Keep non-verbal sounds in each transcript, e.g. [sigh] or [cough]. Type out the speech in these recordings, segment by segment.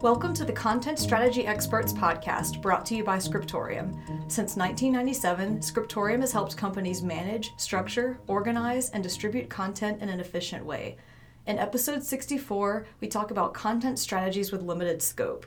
Welcome to the Content Strategy Experts podcast brought to you by Scriptorium. Since 1997, Scriptorium has helped companies manage, structure, organize, and distribute content in an efficient way. In episode 64, we talk about content strategies with limited scope.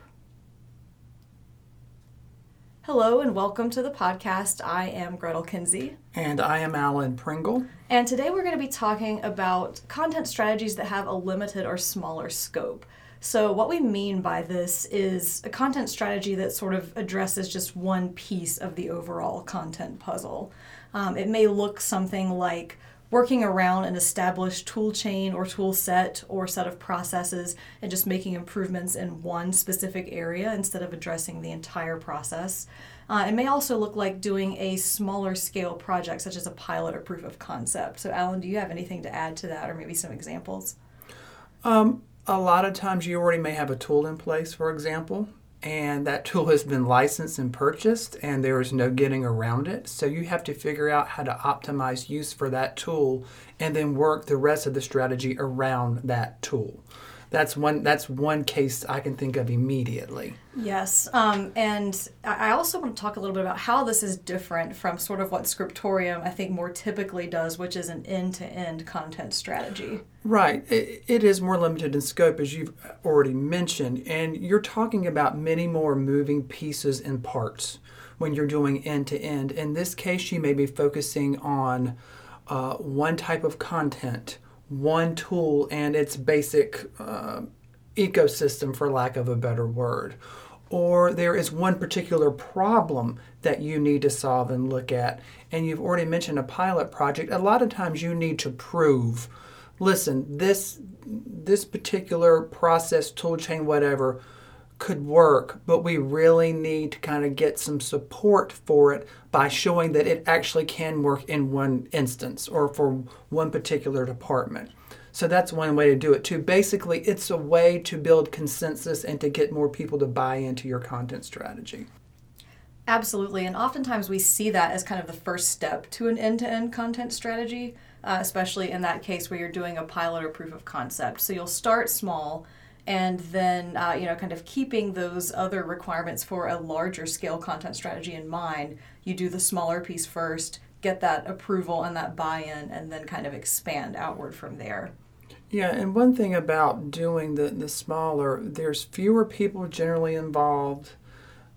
Hello and welcome to the podcast. I am Gretyl Kinsey. And I am Alan Pringle. And today we're going to be talking about content strategies that have a limited or smaller scope. So, what we mean by this is a content strategy that sort of addresses just one piece of the overall content puzzle. Um, it may look something like working around an established tool chain or tool set or set of processes and just making improvements in one specific area instead of addressing the entire process. Uh, it may also look like doing a smaller scale project, such as a pilot or proof of concept. So, Alan, do you have anything to add to that, or maybe some examples? Um, a lot of times you already may have a tool in place, for example, and that [laughs] tool has been licensed and purchased, and there is no getting around it. So you have to figure out how to optimize use for that tool and then work the rest of the strategy around that tool that's one that's one case I can think of immediately. Yes, um, and I also want to talk a little bit about how this is different from sort of what Scriptorium I think more typically does, which is an end-to-end content strategy. Right, it, it is more limited in scope as you've already mentioned, and you're talking about many more moving pieces and parts when you're doing end-to-end. In this case, you may be focusing on uh, one type of content one tool and its basic uh, ecosystem, for lack of a better word. Or there is one particular problem that you need to solve and look at. And you've already mentioned a pilot project. A lot of times you need to prove listen, this, this particular process, tool chain, whatever, could work, but we really need to kind of get some support for it by showing that it actually can work in one instance or for one particular department. So that's one way to do it too. Basically, it's a way to build consensus and to get more people to buy into your content strategy. Absolutely, and oftentimes we see that as kind of the first step to an end to end content strategy, uh, especially in that case where you're doing a pilot or proof of concept. So you'll start small and then uh, you know kind of keeping those other requirements for a larger scale content strategy in mind you do the smaller piece first get that approval and that buy-in and then kind of expand outward from there. Yeah and one thing about doing the, the smaller there's fewer people generally involved.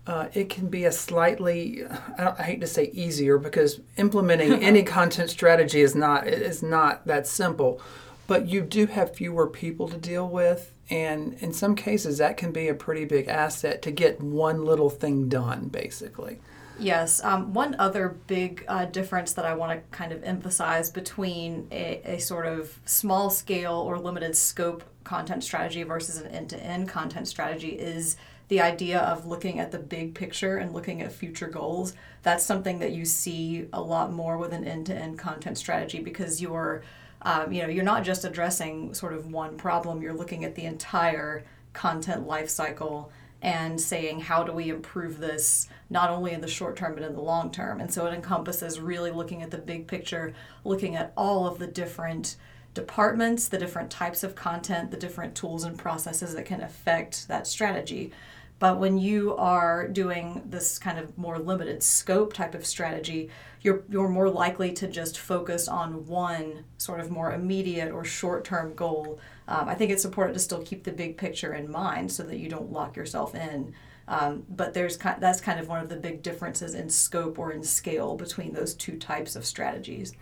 Uh, it can be a slightly I, I, hate to say easier because implementing [laughs] any content strategy is not is not that simple. But you do have fewer people to deal with and in some cases, that can be a pretty big asset to get one little thing done, basically. Yes. Um, one other big uh, difference that I want to kind of emphasize between a, a, sort of small scale or limited scope content strategy versus an end to end content strategy is the idea of looking at the big picture and looking at future goals. That's something that you see a lot more with an end to end content strategy because you're um, you know, you're not just addressing sort of one problem, you're looking at the entire content life cycle and saying how do we improve this not only in the short term but in the long term? And so it encompasses really looking at the big picture looking at all of the different departments the different types of content the different tools and processes that can affect that strategy but when you are doing this kind of more limited scope type of strategy, you're, you're more likely to just focus on one sort of more immediate or short term goal. Um, I think it's important to still keep the big picture in mind so that you don't lock yourself in. Um, but there's kind, that's kind of one of the big differences in scope or in scale between those two types of strategies.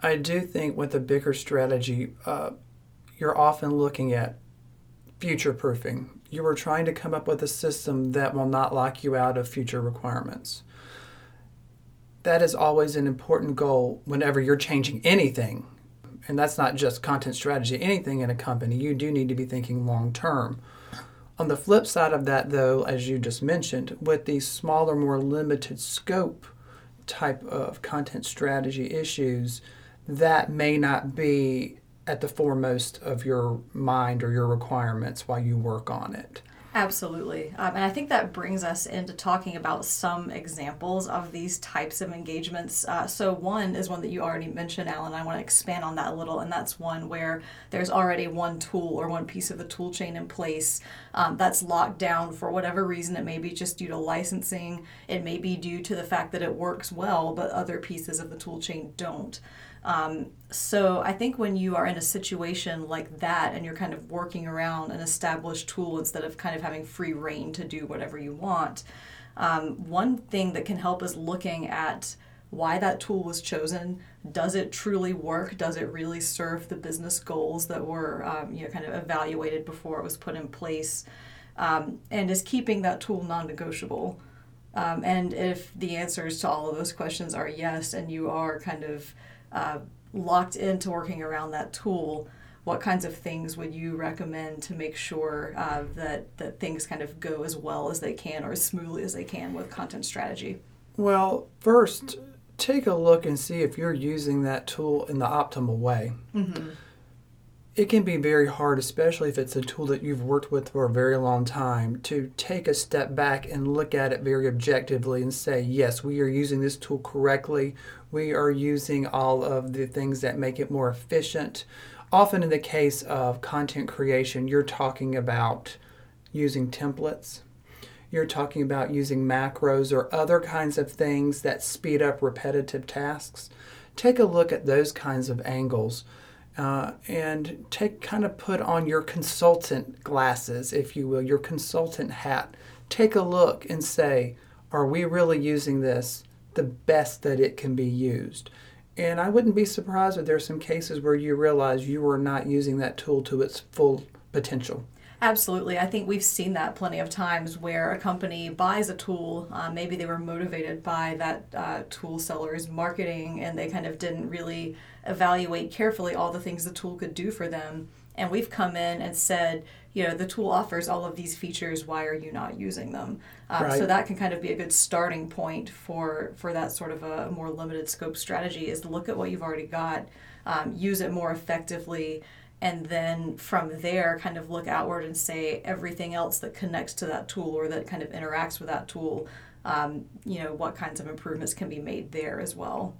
I do think with a bigger strategy, uh, you're often looking at future proofing you are trying to come up with a system that will not lock you out of future requirements. That is always an important goal whenever you're changing anything. And that's not just content strategy, anything in a company. You do need to be thinking long term. On the flip side of that, though, as you just mentioned, with these smaller, more limited scope type of content strategy issues, that may not be at the foremost of your mind or your requirements while you work on it. Absolutely. Um, and I think that brings us into talking about some examples of these types of engagements. Uh, so, one is one that you already mentioned, Alan. I want to expand on that a little, and that's one where there's already one tool or one piece of the tool chain in place um, that's locked down for whatever reason. It may be just due to licensing, it may be due to the fact that it works well, but other pieces of the tool chain don't. Um, so I think when you are in a situation like that and you're kind of working around an established tool instead of kind of having free reign to do whatever you want, um, one thing that can help is looking at why that tool was chosen. Does it truly work? Does it really serve the business goals that were um, you know kind of evaluated before it was put in place? Um, and is keeping that tool non-negotiable? Um, and if the answers to all of those questions are yes, and you are kind of uh, locked into working around that tool, what kinds of things would you recommend to make sure uh, that, that things kind of go as well as they can or as smoothly as they can with content strategy? Well, first, take a look and see if you're using that tool in the optimal way. Mm-hmm. It can be very hard, especially if it's a tool that you've worked with for a very long time, to take a step back and look at it very objectively and say, yes, we are using this tool correctly. We are using all of the things that make it more efficient. Often, in the case of content creation, you're talking about using templates. You're talking about using macros or other kinds of things that speed up repetitive tasks. Take a look at those kinds of angles. Uh, and take kind of put on your consultant glasses, if you will, your consultant hat. Take a look and say, are we really using this the best that it can be used. And I wouldn't be surprised if there are some cases where you realize you are not using that tool to its full potential. Absolutely. I think we've seen that plenty of times where a company buys a tool. Uh, maybe they were motivated by that uh, tool seller's marketing and they kind of didn't really evaluate carefully all the things the tool could do for them. And we've come in and said, you know, the tool offers all of these features. Why are you not using them? Um, right. So that can kind of be a good starting point for for that sort of a more limited scope strategy. Is to look at what you've already got, um, use it more effectively, and then from there, kind of look outward and say everything else that connects to that tool or that kind of interacts with that tool. Um, you know, what kinds of improvements can be made there as well.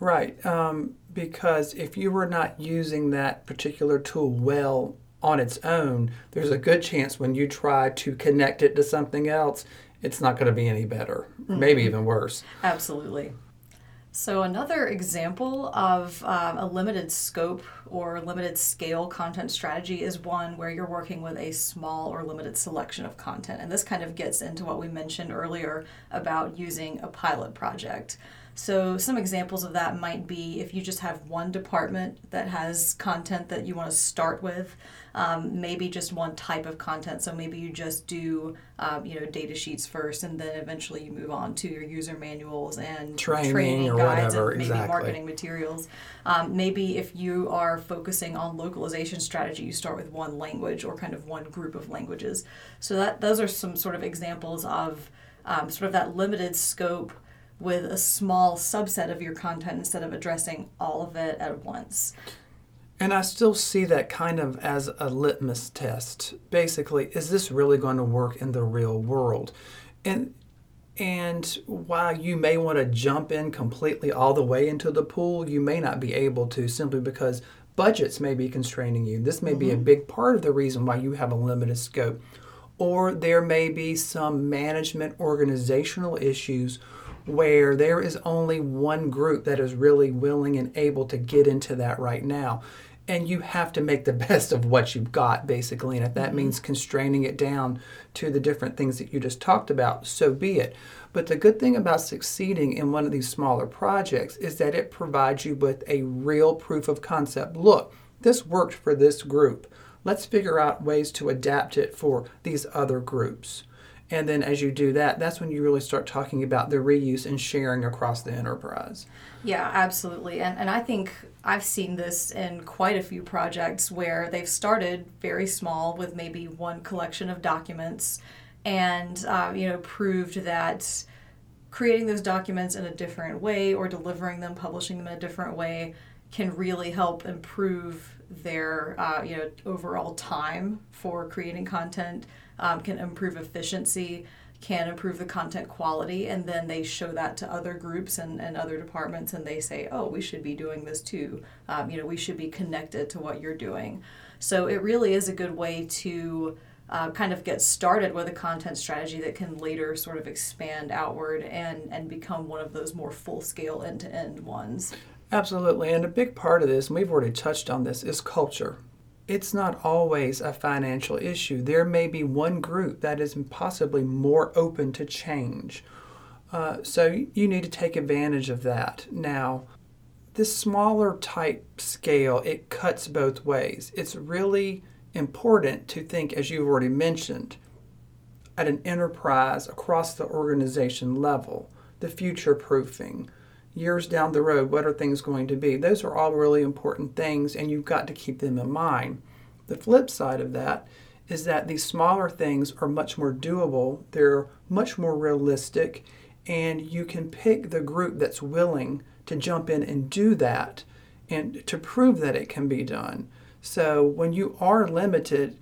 Right, um, because if you were not using that particular tool well on its own, there's a good chance when you try to connect it to something else, it's not going to be any better, mm-hmm. maybe even worse. Absolutely. So, another example of um, a limited scope or limited scale content strategy is one where you're working with a small or limited selection of content. And this kind of gets into what we mentioned earlier about using a pilot project. So, some examples of that might be if you just have one department that has content that you want to start with, um, maybe just one type of content. So, maybe you just do um, you know data sheets first, and then eventually you move on to your user manuals and training, training guides whatever, and maybe exactly. marketing materials. Um, maybe if you are focusing on localization strategy, you start with one language or kind of one group of languages. So that those are some sort of examples of um, sort of that limited scope with a small subset of your content instead of addressing all of it at once. And I still see that kind of as a litmus test. Basically, is this really going to work in the real world? And and while you may want to jump in completely all the way into the pool, you may not be able to simply because budgets may be constraining you. This may mm-hmm. be a mm-hmm. big part of the reason why you have a limited scope. Or there may be some management organizational issues where there is only one group that is really willing and able to get into that right now. And you have to make the [laughs] best of what you've got, basically. And if that mm-hmm. means constraining it down to the different things that you just talked about, so be it. But the good thing about succeeding in one of these smaller projects is that it provides you with a real proof of concept. Look, this worked for this group. Let's figure out ways to adapt it for these other groups. And then as you do that, that's when you really start talking about the reuse and sharing across the enterprise. Yeah, absolutely. And, and I think I've seen this in quite a few projects where they've started very small with maybe one collection of documents and, uh, you know, proved that creating those documents in a different way or delivering them, publishing them in a different way can really help improve their uh, you know overall time for creating content um, can improve efficiency, can improve the content quality, and then they show that to other groups and, and other departments, and they say, oh, we should be doing this too. Um, you know, we should be connected to what you're doing. So it really is a good way to uh, kind of get started with a content strategy that can later sort of expand outward and, and become one of those more full scale end to end ones. Absolutely. And a big part of this, and we've already touched on this, is culture. It's not always a financial issue. There may be one group that is possibly more open to change. Uh, so you need to take advantage of that. Now, this smaller type scale, it cuts both ways. It's really important to think, as you've already mentioned, at an enterprise across the organization level, the future proofing, years down the road, what are things going to be? Those are all really important things, and you've got to keep them in mind. The flip side of that is that these smaller things are much more doable, they're much more realistic, and you can pick the group that's willing to jump in and do that and to prove that it can be done. So when you are limited,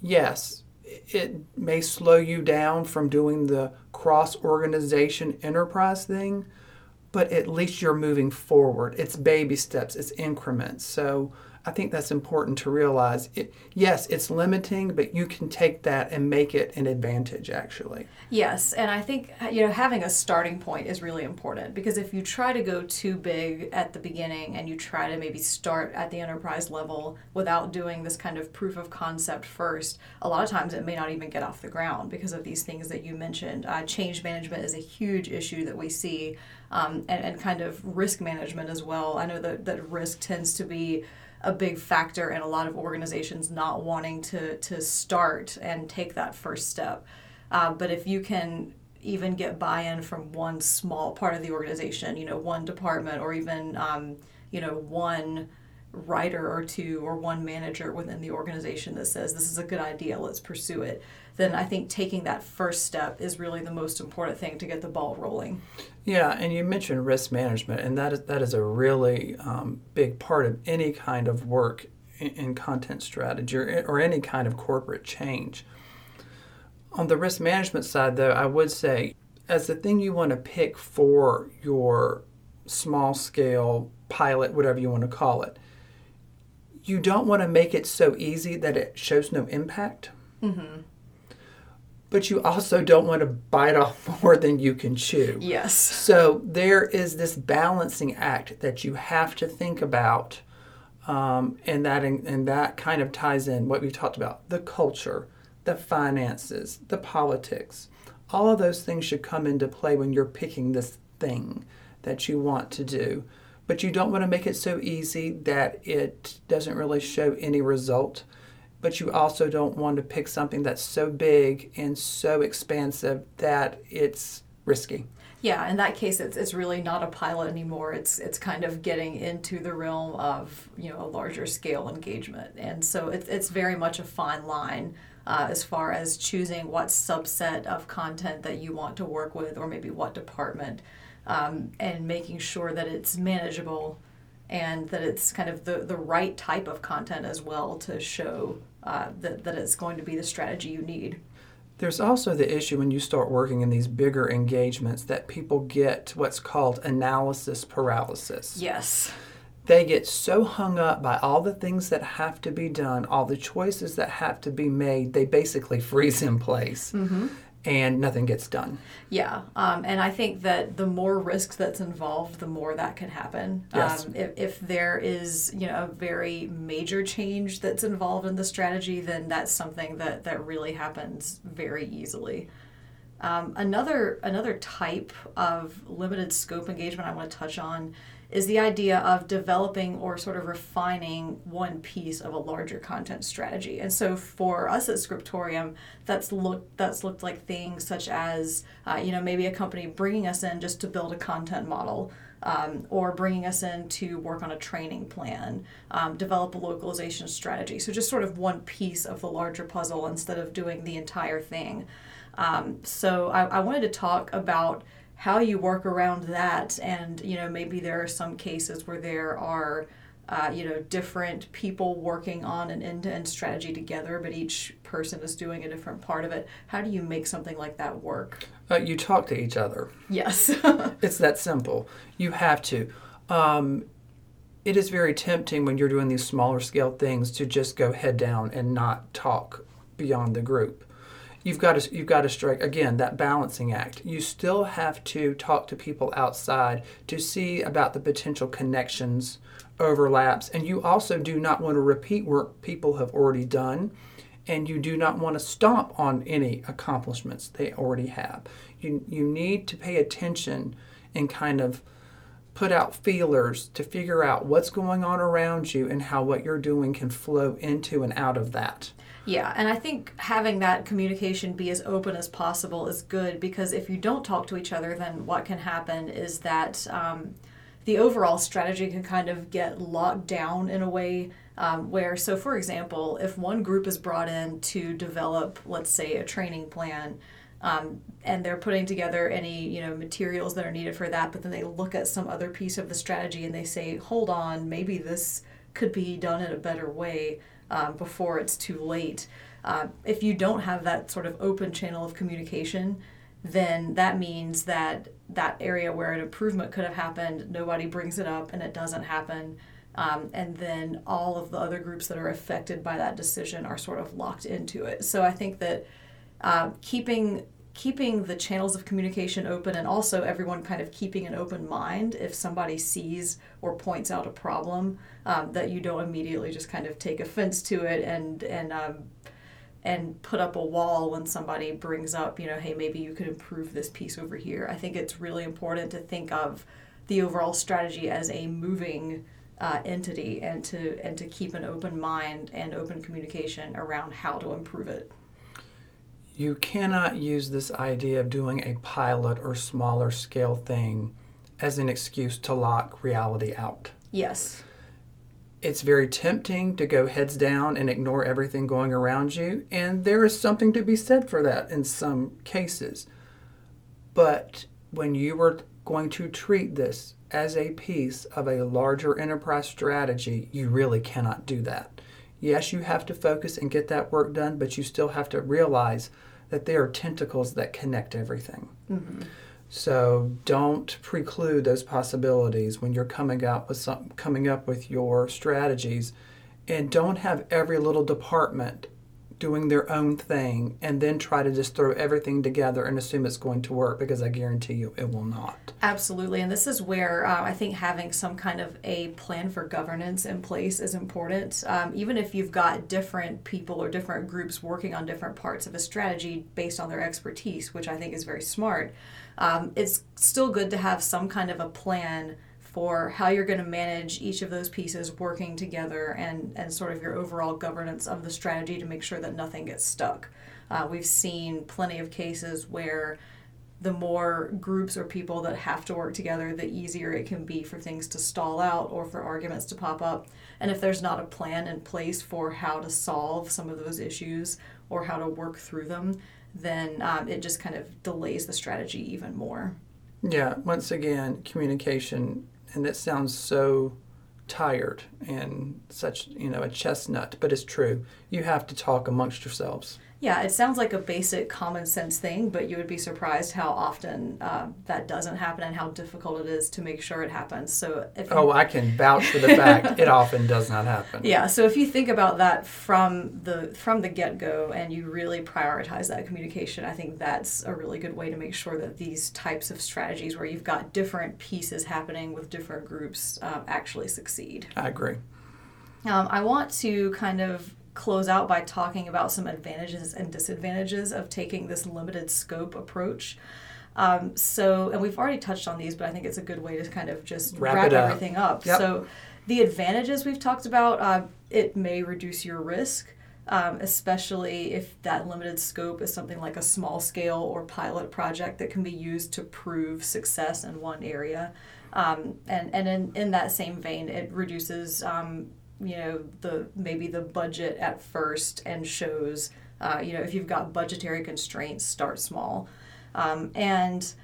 yes, it may slow you down from doing the cross organization enterprise thing, but at least you're moving forward. It's baby steps, it's increments. So I think that's important to realize. It, yes, it's limiting, but you can take that and make it an advantage, actually. Yes, and I think you know having a starting point is really important because if you try to go too big at the beginning and you try to maybe start at the enterprise level without doing this kind of proof of concept first, a lot of times it may not even get off the ground because of these things that you mentioned. Uh, change management is a huge issue that we see, um, and, and kind of risk management as well. I know that, that risk tends to be a big factor in a lot of organizations not wanting to to start and take that first step. Uh, but if you can even get buy-in from one small part of the organization, you know, one department or even um, you know one writer or two or one manager within the organization that says this is a good idea, let's pursue it then I think taking that first step is really the most important thing to get the ball rolling. Yeah, and you mentioned risk management, and that is that is a really um, big part of any kind of work in, in content strategy or, or any kind of corporate change. On the risk management side, though, I would say as the thing you want to pick for your small scale pilot, whatever you want to call it, you don't want to make it so easy that it shows no impact. Mm-hmm but you also don't want to bite off [laughs] more than you can chew. Yes. So there is this balancing act that you have to think about, um, and that and that kind of ties in what we talked about: the culture, the finances, the politics. All of those things should come into play when you're picking this thing that you want to do. But you don't want to make it so easy that it doesn't really show any result but you also don't want to pick something that's so big and so expansive that it's risky. Yeah, in that case, it's, it's really not a pilot anymore. It's it's kind of getting into the realm of you know a larger scale engagement, and so it's it's very much a fine line uh, as far as choosing what subset of content that you want to work with, or maybe what department, um, and making sure that it's manageable and that it's kind of the, the right type of content as well to show uh, that, that it's going to be the strategy you need. There's also the issue when you start working in these bigger engagements that people get what's called analysis paralysis. Yes. They get so hung up by all the things that have to be done, all the choices that have to be made, they basically freeze in place. Mm-hmm and nothing gets done. Yeah, um, and I think that the more risk that's involved, the more that can happen. Yes. Um, if, if there is, you know, a very major change that's involved in the strategy, then that's something that, that really happens very easily. Um, another another type of limited scope engagement I want to touch on is the idea of developing or sort of refining one piece of a larger content strategy. And so for us at Scriptorium, that's looked that's looked like things such as uh, you know maybe a company bringing us in just to build a content model. Um, or bringing us in to work on a training plan, um, develop a localization strategy. So, just sort of one piece of the larger puzzle instead of doing the entire thing. Um, so, I, I wanted to talk about how you work around that and you know maybe there are some cases where there are uh, you know, different people working on an end-to-end strategy together, but each person is doing a different part of it. How do you make something like that work? Uh, you talk to each other. Yes. [laughs] it's that simple. You have to. Um, it is very tempting when you're doing these smaller scale things to just go head down and not talk beyond the group. You've got to you've got to strike again that balancing act. You still have to talk to people outside to see about the potential connections, overlaps, and you also do not want to repeat work people have already done, and you do not want to stomp on any accomplishments they already have. You you need to pay attention and kind of put out feelers to figure out what's going on around you and how what you're doing can flow into and out of that. Yeah, and I think having that communication be as open as possible is good because if you don't talk to each other, then what can happen is that um, the overall strategy can kind of get locked down in a way um, where, so for example, if one group is brought in to develop, let's say, a training plan, um, and they're putting together any you know materials that are needed for that but then they look at some other piece of the strategy and they say hold on maybe this could be done in a better way um, before it's too late. Uh, if you don't have that sort of open channel of communication then that means that that area where an improvement could have happened nobody brings it up and it doesn't happen. Um, and then all of the other groups that are affected by that decision are sort of locked into it. So i think that uh, keeping keeping the channels of communication open and also everyone kind of keeping an open mind if somebody sees or points out a problem um, that you don't immediately just kind of take offense to it and and um, and put up a wall when somebody brings up you know hey maybe you could improve this piece over here. I think it's really important to think of the overall strategy as a moving uh, entity and to and to keep an open mind and open communication around how to improve it you cannot use this idea of doing a pilot or smaller scale thing as an excuse to lock reality out. Yes. It's very tempting to go heads down and ignore everything going around you, and there is something to be said for that in some cases. But when you are going to treat this as a piece of a larger enterprise strategy, you really cannot do that. Yes, you have to focus and get that work done, but you still have to realize that they are tentacles that connect everything. Mm-hmm. So don't preclude those possibilities when you're coming up with some, coming up with your strategies, and don't have every little department doing their own thing and then try to just throw everything together and assume it's going to work because I guarantee you it will not. Absolutely. And this is where uh, I think having some kind of a plan for governance in place is important. Um, even if you've got different people or different groups working on different parts of a strategy based on their expertise, which I think is very smart, um, it's still good to have some kind of a plan for how you're going to manage each of those pieces working together and, and sort of your overall governance of the strategy to make sure that nothing gets stuck. Uh, we've seen plenty of cases where the more groups or people that have to work together, the easier it can be for things to stall out or for arguments to pop up. And if there's not a plan in place for how to solve some of those issues or how to work through them, then um, it just kind of delays the strategy even more. Yeah, once again, communication and it sounds so tired and such you know a chestnut but it's true. You have to talk amongst yourselves yeah, it sounds like a basic common sense thing, but you would be surprised how often uh, that doesn't happen and how difficult it is to make sure it happens. So, if oh, I can vouch for the fact it [laughs] often does not happen. Yeah, so if you think about that from the from the get go and you really prioritize that communication, I think that's a really good way to make sure that these types of strategies, where you've got different pieces happening with different groups, uh, actually succeed. I agree. Um, I want to kind of close out by talking about some advantages and disadvantages of taking this limited scope approach. Um, so, and we've already touched on these, but I think it's a good way to kind of just wrap, wrap everything up. Yep. So, the advantages we've talked about, uh, it may reduce your risk. Um, especially if that limited scope is something like a small scale or pilot project that can be used to prove success in one area. Um, and and in, in that same vein, it reduces um, you know the maybe the budget at first and shows uh, you know if you've got budgetary constraints start small um, and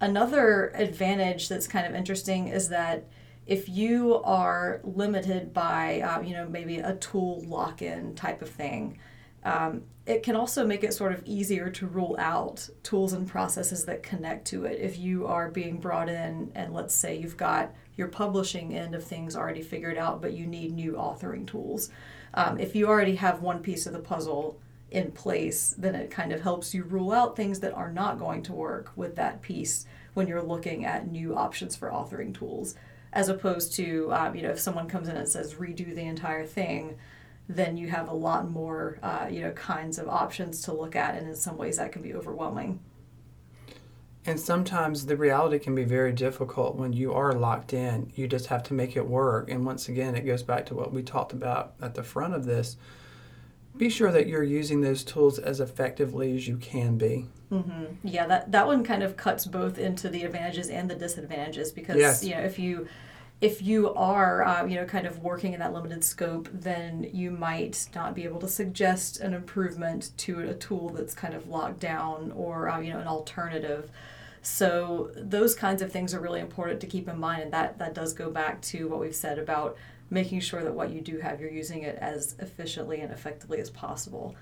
another advantage that's kind of interesting is that if you are limited by, uh, you know, maybe a tool lock in type of thing, um, it can also make it sort of easier to rule out tools and processes that connect to it. If you are being brought in, and let's say you've got your publishing end of things already figured out, but you need new authoring tools. Um, if you already have one piece of the puzzle in place, then it kind of helps you rule out things that are not going to work with that piece when you're looking at new options for authoring tools. As opposed to, um, you know, if someone comes in and says redo the entire thing, then you have a lot more, uh, you know, kinds of options to look at, and in some ways that can be overwhelming. And sometimes the reality can be very difficult when you are locked in. You just have to make it work. And once again, it goes back to what we talked about at the front of this. Be sure that you're using those tools as effectively as you can be. Mm-hmm. Yeah, that, that one kind of cuts both into the advantages and the disadvantages because Yes. you know if you if you are uh, you know kind of working in that limited scope, then you might not be able to suggest an improvement to a tool that's kind of locked down or uh, you know an alternative. So those kinds of things are really important to keep in mind, and that that does go back to what we've said about making sure that what you do have, you're using it as efficiently and effectively as possible.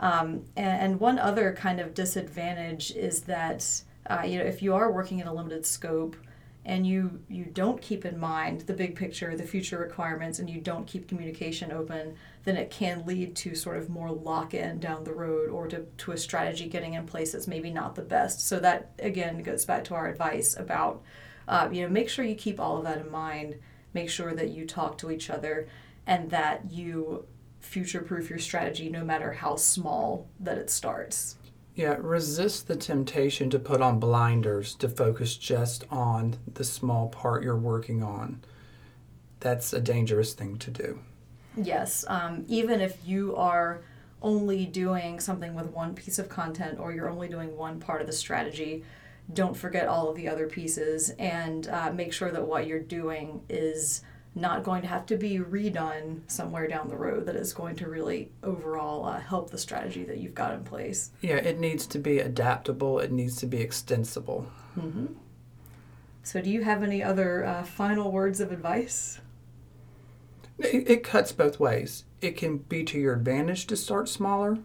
Um, and, and one other kind of disadvantage is that uh, you know if you are working in a limited scope and you you don't keep in mind the big picture, the future requirements, and you don't keep communication open, then it can lead to sort of more lock in down the road or to, to a strategy getting in place that's maybe not the best. So that again goes back to our advice about uh, you know make sure you keep all of that in mind. Make sure that you talk to each other and that you future proof your strategy no matter how small that it starts. Yeah, resist the temptation to put on blinders to focus just on the small part you're working on. That's a dangerous thing to do. Yes, um, even if you are only doing something with one piece of content or you're only doing one part of the strategy, don't forget all of the other pieces and uh, make sure that what you're doing is not going to have to be redone somewhere down the road that is going to really overall uh, help the strategy that you've got in place. Yeah, it needs to be adaptable, it needs to be extensible. Mm-hmm. So, do you have any other uh, final words of advice? It, it cuts both ways. It can be to your advantage to start smaller,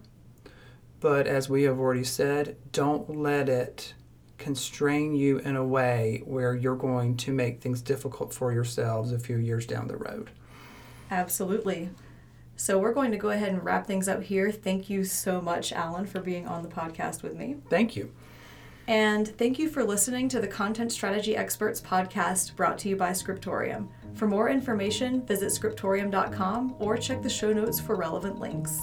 but as we have already said, don't let it constrain you in a way where you're going to make things difficult for yourselves a few years down the road. Absolutely. So we're going to go ahead and wrap things up here. Thank you so much, Alan, for being on the podcast with me. Thank you. And thank you for listening to the Content Strategy Experts podcast brought to you by Scriptorium. For more information, visit scriptorium.com or check the show notes for relevant links.